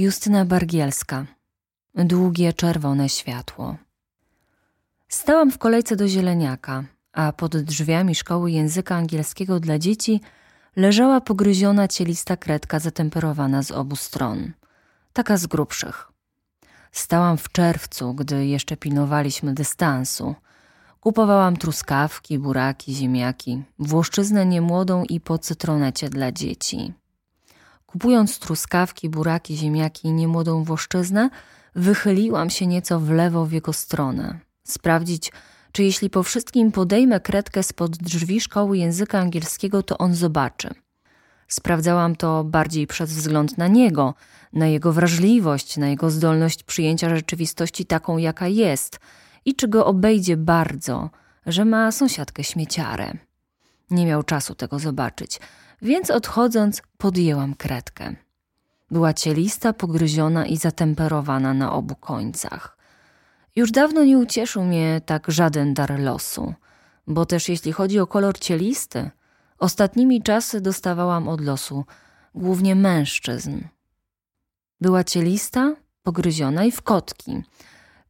Justyna Bargielska. Długie czerwone światło. Stałam w kolejce do zieleniaka, a pod drzwiami szkoły języka angielskiego dla dzieci leżała pogryziona cielista kredka zatemperowana z obu stron, taka z grubszych. Stałam w czerwcu, gdy jeszcze pilnowaliśmy dystansu. Kupowałam truskawki, buraki, ziemniaki, włoszczyznę niemłodą i po cytronecie dla dzieci. Kupując truskawki, buraki, ziemniaki i niemłodą włoszczyznę, wychyliłam się nieco w lewo w jego stronę. Sprawdzić, czy jeśli po wszystkim podejmę kredkę spod drzwi szkoły języka angielskiego, to on zobaczy. Sprawdzałam to bardziej przez wzgląd na niego, na jego wrażliwość, na jego zdolność przyjęcia rzeczywistości taką, jaka jest i czy go obejdzie bardzo, że ma sąsiadkę śmieciarę. Nie miał czasu tego zobaczyć, więc odchodząc podjęłam kredkę. Była cielista, pogryziona i zatemperowana na obu końcach. Już dawno nie ucieszył mnie tak żaden dar losu, bo też jeśli chodzi o kolor cielisty, ostatnimi czasy dostawałam od losu głównie mężczyzn. Była cielista, pogryziona i w kotki.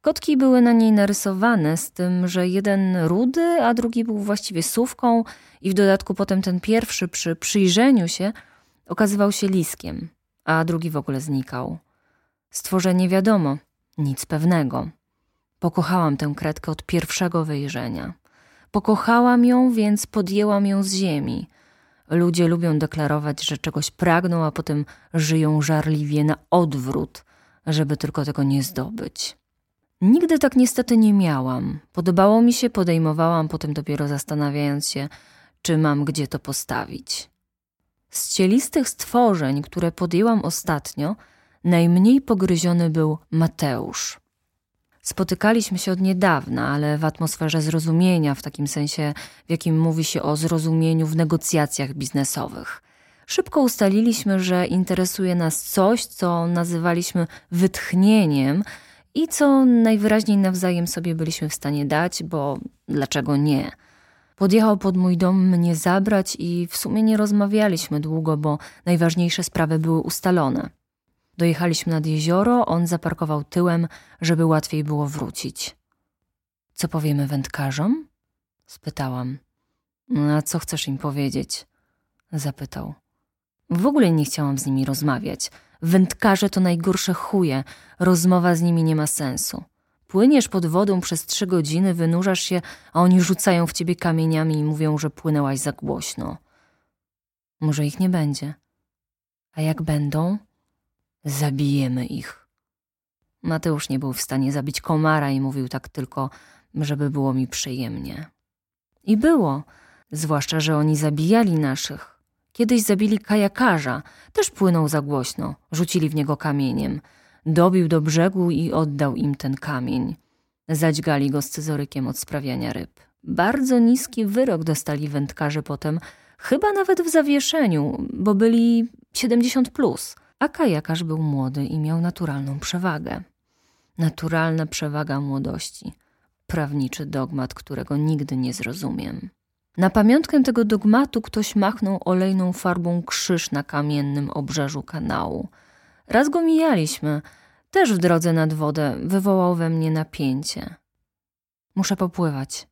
Kotki były na niej narysowane, z tym, że jeden rudy, a drugi był właściwie sówką, i w dodatku potem ten pierwszy przy przyjrzeniu się okazywał się liskiem, a drugi w ogóle znikał. Stworzenie wiadomo, nic pewnego. Pokochałam tę kredkę od pierwszego wejrzenia. Pokochałam ją, więc podjęłam ją z ziemi. Ludzie lubią deklarować, że czegoś pragną, a potem żyją żarliwie na odwrót, żeby tylko tego nie zdobyć. Nigdy tak niestety nie miałam. Podobało mi się, podejmowałam, potem dopiero zastanawiając się, czy mam gdzie to postawić. Z cielistych stworzeń, które podjęłam ostatnio, najmniej pogryziony był Mateusz. Spotykaliśmy się od niedawna, ale w atmosferze zrozumienia, w takim sensie, w jakim mówi się o zrozumieniu w negocjacjach biznesowych. Szybko ustaliliśmy, że interesuje nas coś, co nazywaliśmy wytchnieniem i co najwyraźniej nawzajem sobie byliśmy w stanie dać, bo dlaczego nie? Podjechał pod mój dom mnie zabrać i w sumie nie rozmawialiśmy długo, bo najważniejsze sprawy były ustalone. Dojechaliśmy nad jezioro, on zaparkował tyłem, żeby łatwiej było wrócić. Co powiemy wędkarzom? spytałam. A co chcesz im powiedzieć? zapytał. W ogóle nie chciałam z nimi rozmawiać. Wędkarze to najgorsze chuje, rozmowa z nimi nie ma sensu. Płyniesz pod wodą przez trzy godziny, wynurzasz się, a oni rzucają w ciebie kamieniami i mówią, że płynęłaś za głośno. Może ich nie będzie. A jak będą, zabijemy ich. Mateusz nie był w stanie zabić komara i mówił tak tylko, żeby było mi przyjemnie. I było, zwłaszcza, że oni zabijali naszych. Kiedyś zabili kajakarza, też płynął za głośno, rzucili w niego kamieniem – dobił do brzegu i oddał im ten kamień. Zadźgali go scyzorykiem od sprawiania ryb. Bardzo niski wyrok dostali wędkarze potem, chyba nawet w zawieszeniu, bo byli 70 plus, a kajakarz był młody i miał naturalną przewagę. Naturalna przewaga młodości. Prawniczy dogmat, którego nigdy nie zrozumiem. Na pamiątkę tego dogmatu ktoś machnął olejną farbą krzyż na kamiennym obrzeżu kanału – Raz go mijaliśmy, też w drodze nad wodę, wywołał we mnie napięcie. Muszę popływać,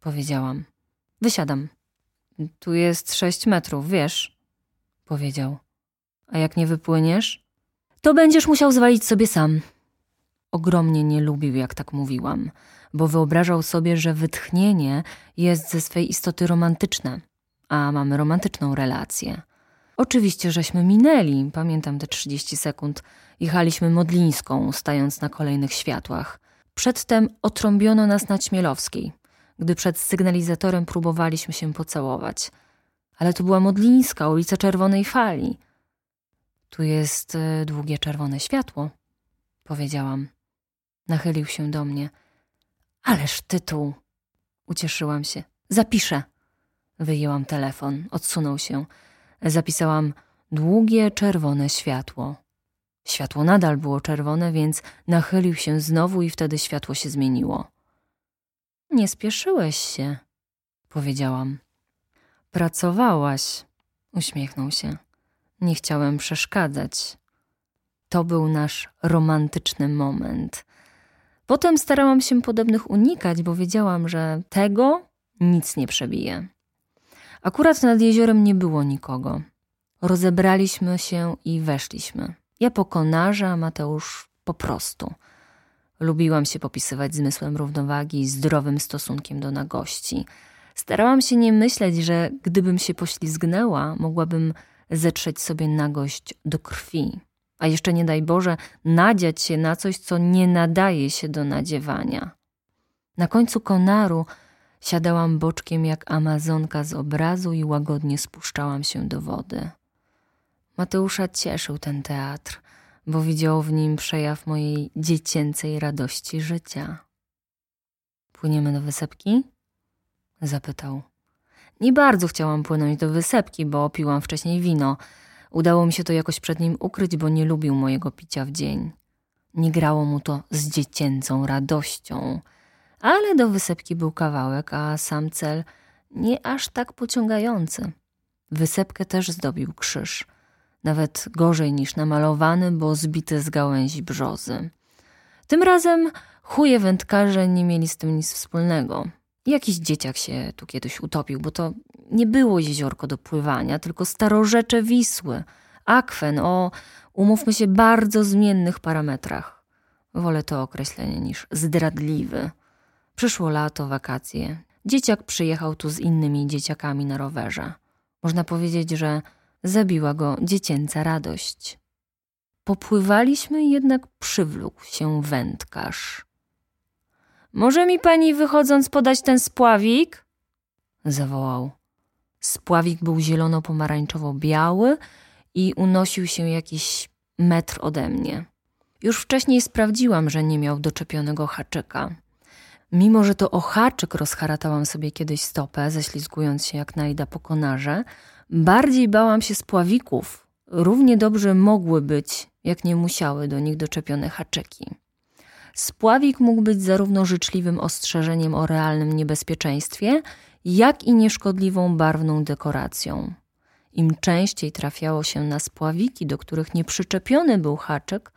powiedziałam. Wysiadam. Tu jest sześć metrów, wiesz, powiedział. A jak nie wypłyniesz? To będziesz musiał zwalić sobie sam. Ogromnie nie lubił, jak tak mówiłam, bo wyobrażał sobie, że wytchnienie jest ze swej istoty romantyczne, a mamy romantyczną relację. Oczywiście, żeśmy minęli, pamiętam te 30 sekund. Jechaliśmy Modlińską, stając na kolejnych światłach. Przedtem otrąbiono nas na Ćmielowskiej, gdy przed sygnalizatorem próbowaliśmy się pocałować. Ale to była Modlińska, ulica Czerwonej Fali. Tu jest y, długie czerwone światło, powiedziałam. Nachylił się do mnie. Ależ tytuł! Ucieszyłam się. Zapiszę. Wyjęłam telefon, odsunął się. Zapisałam długie czerwone światło. Światło nadal było czerwone, więc nachylił się znowu i wtedy światło się zmieniło. Nie spieszyłeś się, powiedziałam. Pracowałaś, uśmiechnął się. Nie chciałem przeszkadzać. To był nasz romantyczny moment. Potem starałam się podobnych unikać, bo wiedziałam, że tego nic nie przebije. Akurat nad jeziorem nie było nikogo. Rozebraliśmy się i weszliśmy. Ja po konarze, a Mateusz po prostu. Lubiłam się popisywać zmysłem równowagi i zdrowym stosunkiem do nagości. Starałam się nie myśleć, że gdybym się poślizgnęła, mogłabym zetrzeć sobie nagość do krwi. A jeszcze nie daj Boże, nadziać się na coś, co nie nadaje się do nadziewania. Na końcu konaru siadałam boczkiem jak amazonka z obrazu i łagodnie spuszczałam się do wody. Mateusza cieszył ten teatr, bo widział w nim przejaw mojej dziecięcej radości życia. Płyniemy do wysepki? Zapytał. Nie bardzo chciałam płynąć do wysepki, bo piłam wcześniej wino. Udało mi się to jakoś przed nim ukryć, bo nie lubił mojego picia w dzień. Nie grało mu to z dziecięcą radością. Ale do wysepki był kawałek, a sam cel nie aż tak pociągający. Wysepkę też zdobił krzyż. Nawet gorzej niż namalowany, bo zbity z gałęzi brzozy. Tym razem chuje wędkarze nie mieli z tym nic wspólnego. Jakiś dzieciak się tu kiedyś utopił, bo to nie było jeziorko do pływania, tylko starorzecze Wisły, akwen o, umówmy się, bardzo zmiennych parametrach. Wolę to określenie niż zdradliwy. Przyszło lato, wakacje. Dzieciak przyjechał tu z innymi dzieciakami na rowerze. Można powiedzieć, że zabiła go dziecięca radość. Popływaliśmy, jednak przywlókł się wędkarz. Może mi pani wychodząc podać ten spławik? zawołał. Spławik był zielono-pomarańczowo-biały i unosił się jakiś metr ode mnie. Już wcześniej sprawdziłam, że nie miał doczepionego haczyka. Mimo, że to o haczyk rozharatałam sobie kiedyś stopę, ześlizgując się jak najda po konarze, bardziej bałam się spławików. Równie dobrze mogły być, jak nie musiały do nich doczepione haczyki. Spławik mógł być zarówno życzliwym ostrzeżeniem o realnym niebezpieczeństwie, jak i nieszkodliwą barwną dekoracją. Im częściej trafiało się na spławiki, do których nie przyczepiony był haczyk,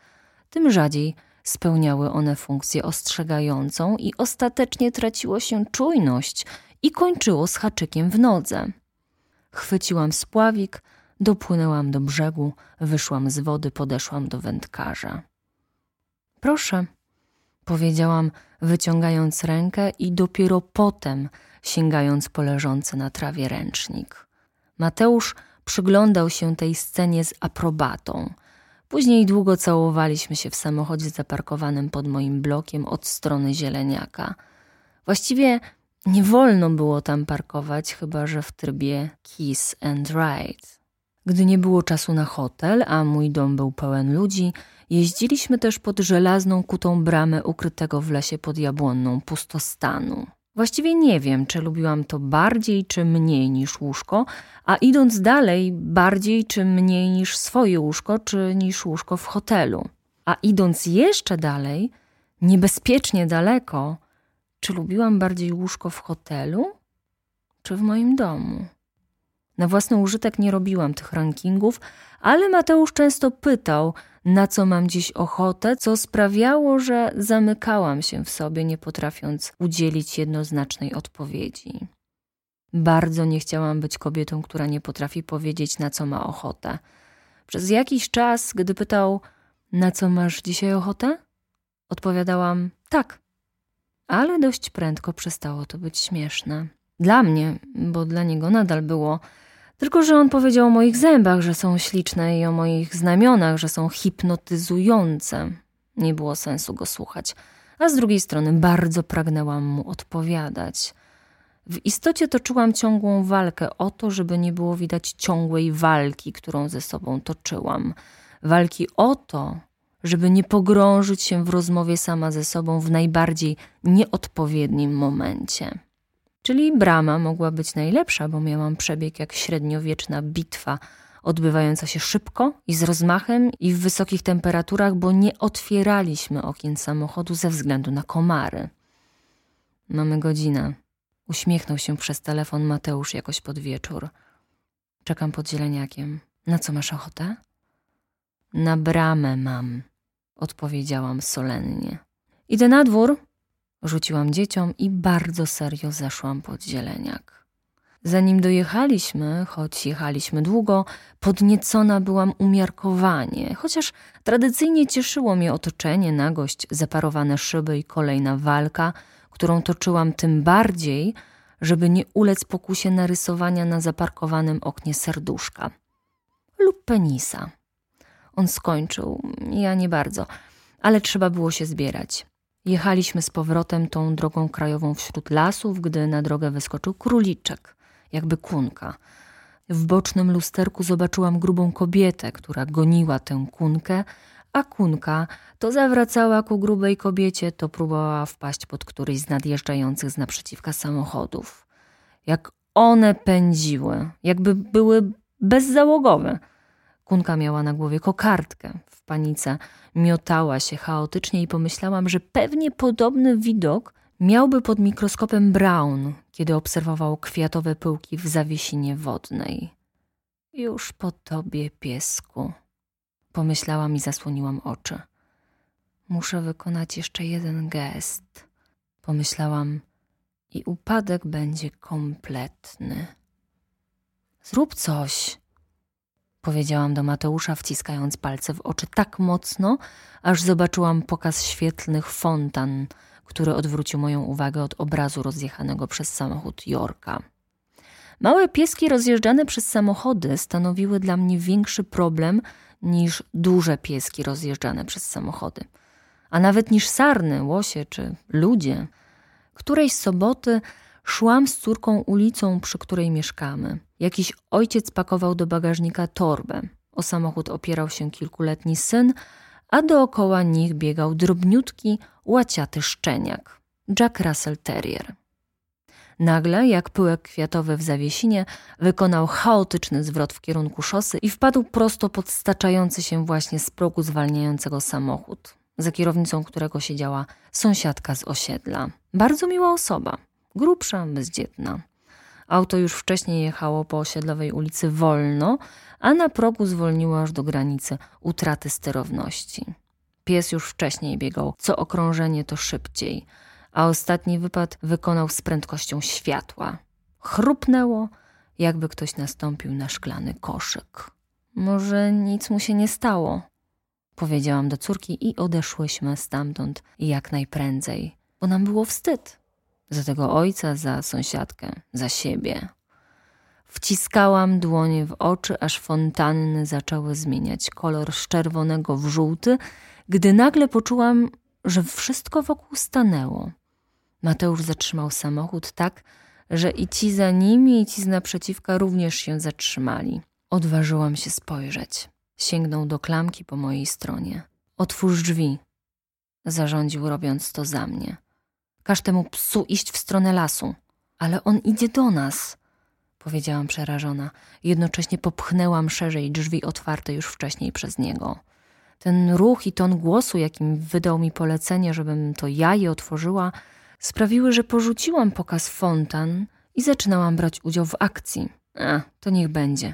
tym rzadziej spełniały one funkcję ostrzegającą i ostatecznie traciło się czujność i kończyło z haczykiem w nodze. Chwyciłam spławik, dopłynęłam do brzegu, wyszłam z wody, podeszłam do wędkarza. Proszę, powiedziałam, wyciągając rękę i dopiero potem sięgając po leżący na trawie ręcznik. Mateusz przyglądał się tej scenie z aprobatą. Później długo całowaliśmy się w samochodzie zaparkowanym pod moim blokiem od strony zieleniaka. Właściwie nie wolno było tam parkować, chyba że w trybie kiss and ride. Gdy nie było czasu na hotel, a mój dom był pełen ludzi, jeździliśmy też pod żelazną kutą bramę ukrytego w lesie pod jabłonną pustostanu. Właściwie nie wiem, czy lubiłam to bardziej czy mniej niż łóżko, a idąc dalej, bardziej czy mniej niż swoje łóżko, czy niż łóżko w hotelu. A idąc jeszcze dalej, niebezpiecznie daleko, czy lubiłam bardziej łóżko w hotelu, czy w moim domu? Na własny użytek nie robiłam tych rankingów, ale Mateusz często pytał, na co mam dziś ochotę, co sprawiało, że zamykałam się w sobie, nie potrafiąc udzielić jednoznacznej odpowiedzi. Bardzo nie chciałam być kobietą, która nie potrafi powiedzieć, na co ma ochotę. Przez jakiś czas, gdy pytał, na co masz dzisiaj ochotę? Odpowiadałam tak, ale dość prędko przestało to być śmieszne. Dla mnie, bo dla niego nadal było tylko, że on powiedział o moich zębach, że są śliczne i o moich znamionach, że są hipnotyzujące. Nie było sensu go słuchać, a z drugiej strony bardzo pragnęłam mu odpowiadać. W istocie toczyłam ciągłą walkę o to, żeby nie było widać ciągłej walki, którą ze sobą toczyłam. Walki o to, żeby nie pogrążyć się w rozmowie sama ze sobą w najbardziej nieodpowiednim momencie. Czyli brama mogła być najlepsza, bo miałam przebieg jak średniowieczna bitwa, odbywająca się szybko i z rozmachem i w wysokich temperaturach, bo nie otwieraliśmy okien samochodu ze względu na komary. Mamy godzinę. Uśmiechnął się przez telefon Mateusz jakoś pod wieczór. Czekam pod zieleniakiem. Na co masz ochotę? Na bramę mam, odpowiedziałam solennie. Idę na dwór, rzuciłam dzieciom i bardzo serio zeszłam pod zieleniak. Zanim dojechaliśmy, choć jechaliśmy długo, podniecona byłam umiarkowanie, chociaż tradycyjnie cieszyło mnie otoczenie, nagość, zaparowane szyby i kolejna walka, którą toczyłam tym bardziej, żeby nie ulec pokusie narysowania na zaparkowanym oknie serduszka lub penisa. On skończył, ja nie bardzo, ale trzeba było się zbierać. Jechaliśmy z powrotem tą drogą krajową wśród lasów, gdy na drogę wyskoczył króliczek, jakby kunka. W bocznym lusterku zobaczyłam grubą kobietę, która goniła tę kunkę, a kunka to zawracała ku grubej kobiecie, to próbowała wpaść pod któryś z nadjeżdżających z naprzeciwka samochodów. Jak one pędziły, jakby były bezzałogowe. Kunka miała na głowie kokardkę. W panice miotała się chaotycznie i pomyślałam, że pewnie podobny widok miałby pod mikroskopem Brown, kiedy obserwował kwiatowe pyłki w zawiesinie wodnej. Już po tobie, piesku, pomyślałam i zasłoniłam oczy. Muszę wykonać jeszcze jeden gest, pomyślałam, i upadek będzie kompletny. Zrób coś, powiedziałam do Mateusza, wciskając palce w oczy tak mocno, aż zobaczyłam pokaz świetlnych fontan, który odwrócił moją uwagę od obrazu rozjechanego przez samochód Jorka. Małe pieski rozjeżdżane przez samochody stanowiły dla mnie większy problem niż duże pieski rozjeżdżane przez samochody, a nawet niż sarny, łosie czy ludzie. Którejś soboty szłam z córką ulicą, przy której mieszkamy. Jakiś ojciec pakował do bagażnika torbę. O samochód opierał się kilkuletni syn, a dookoła nich biegał drobniutki, łaciaty szczeniak. Jack Russell Terrier. Nagle, jak pyłek kwiatowy w zawiesinie, wykonał chaotyczny zwrot w kierunku szosy i wpadł prosto pod staczający się właśnie z progu zwalniającego samochód, za kierownicą którego siedziała sąsiadka z osiedla. Bardzo miła osoba, grubsza, bezdzietna. Auto już wcześniej jechało po osiedlowej ulicy wolno, a na progu zwolniło aż do granicy utraty sterowności. Pies już wcześniej biegał, co okrążenie to szybciej, a ostatni wypad wykonał z prędkością światła. Chrupnęło, jakby ktoś nastąpił na szklany koszyk. Może nic mu się nie stało, powiedziałam do córki i odeszłyśmy stamtąd jak najprędzej, bo nam było wstyd za tego ojca, za sąsiadkę, za siebie. Wciskałam dłonie w oczy, aż fontanny zaczęły zmieniać kolor z czerwonego w żółty, gdy nagle poczułam, że wszystko wokół stanęło. Mateusz zatrzymał samochód tak, że i ci za nimi, i ci z naprzeciwka również się zatrzymali. Odważyłam się spojrzeć. Sięgnął do klamki po mojej stronie. Otwórz drzwi, zarządził, robiąc to za mnie. Każ temu psu iść w stronę lasu. Ale on idzie do nas, powiedziałam przerażona. Jednocześnie popchnęłam szerzej drzwi otwarte już wcześniej przez niego. Ten ruch i ton głosu, jakim wydał mi polecenie, żebym to ja je otworzyła, sprawiły, że porzuciłam pokaz fontan i zaczynałam brać udział w akcji. A, to niech będzie,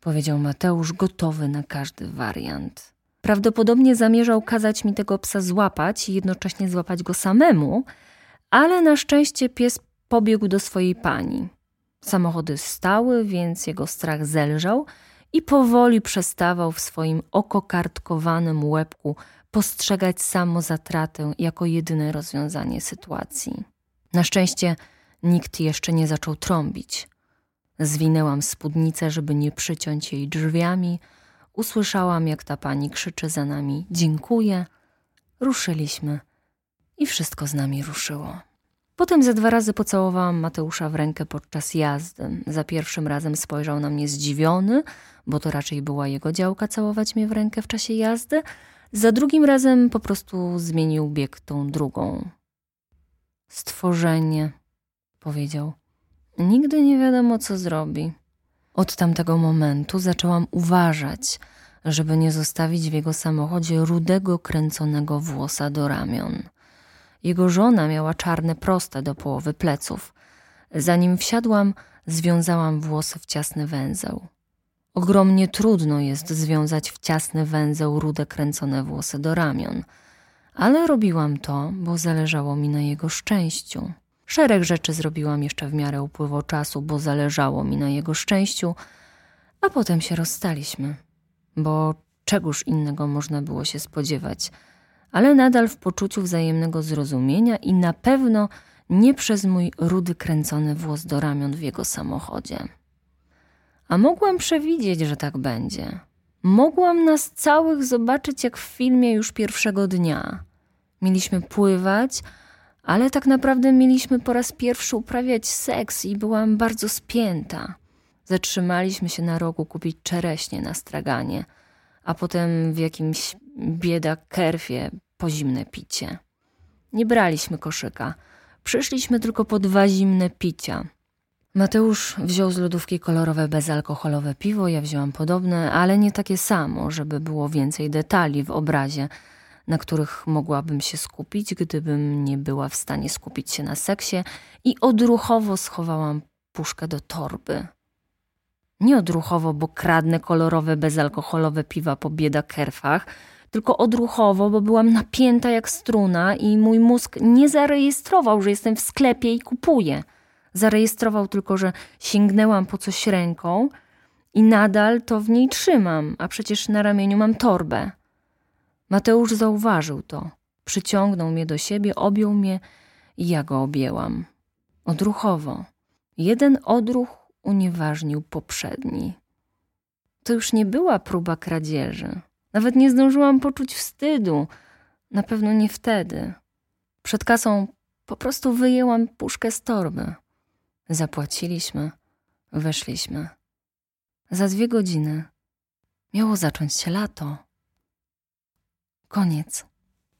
powiedział Mateusz, gotowy na każdy wariant. Prawdopodobnie zamierzał kazać mi tego psa złapać i jednocześnie złapać go samemu, ale na szczęście pies pobiegł do swojej pani. Samochody stały, więc jego strach zelżał i powoli przestawał w swoim okokartkowanym łebku postrzegać samozatratę jako jedyne rozwiązanie sytuacji. Na szczęście nikt jeszcze nie zaczął trąbić. Zwinęłam spódnicę, żeby nie przyciąć jej drzwiami. Usłyszałam, jak ta pani krzyczy za nami: Dziękuję. Ruszyliśmy i wszystko z nami ruszyło. Potem ze dwa razy pocałowałam Mateusza w rękę podczas jazdy. Za pierwszym razem spojrzał na mnie zdziwiony, bo to raczej była jego działka całować mnie w rękę w czasie jazdy. Za drugim razem po prostu zmienił bieg tą drugą. Stworzenie, powiedział. Nigdy nie wiadomo, co zrobi. Od tamtego momentu zaczęłam uważać, żeby nie zostawić w jego samochodzie rudego, kręconego włosa do ramion. Jego żona miała czarne proste do połowy pleców. Zanim wsiadłam, związałam włosy w ciasny węzeł. Ogromnie trudno jest związać w ciasny węzeł rude kręcone włosy do ramion, ale robiłam to, bo zależało mi na jego szczęściu. Szereg rzeczy zrobiłam jeszcze w miarę upływu czasu, bo zależało mi na jego szczęściu, a potem się rozstaliśmy, bo czegoż innego można było się spodziewać, ale nadal w poczuciu wzajemnego zrozumienia i na pewno nie przez mój rudy kręcony włos do ramion w jego samochodzie. A mogłam przewidzieć, że tak będzie. Mogłam nas całych zobaczyć jak w filmie już pierwszego dnia. Mieliśmy pływać, ale tak naprawdę mieliśmy po raz pierwszy uprawiać seks i byłam bardzo spięta. Zatrzymaliśmy się na rogu kupić czereśnie na straganie, a potem w jakimś bieda kerfie po zimne picie. Nie braliśmy koszyka. Przyszliśmy tylko po dwa zimne picia. Mateusz wziął z lodówki kolorowe bezalkoholowe piwo, ja wzięłam podobne, ale nie takie samo, żeby było więcej detali w obrazie, na których mogłabym się skupić, gdybym nie była w stanie skupić się na seksie i odruchowo schowałam puszkę do torby. Nie odruchowo, bo kradnę kolorowe bezalkoholowe piwa po biedakerfach, tylko odruchowo, bo byłam napięta jak struna i mój mózg nie zarejestrował, że jestem w sklepie i kupuję. Zarejestrował tylko, że sięgnęłam po coś ręką i nadal to w niej trzymam, a przecież na ramieniu mam torbę. Mateusz zauważył to. Przyciągnął mnie do siebie, objął mnie i ja go objęłam. Odruchowo. Jeden odruch unieważnił poprzedni. To już nie była próba kradzieży. Nawet nie zdążyłam poczuć wstydu. Na pewno nie wtedy. Przed kasą po prostu wyjęłam puszkę z torby. Zapłaciliśmy, weszliśmy. Za dwie godziny miało zacząć się lato. Koniec.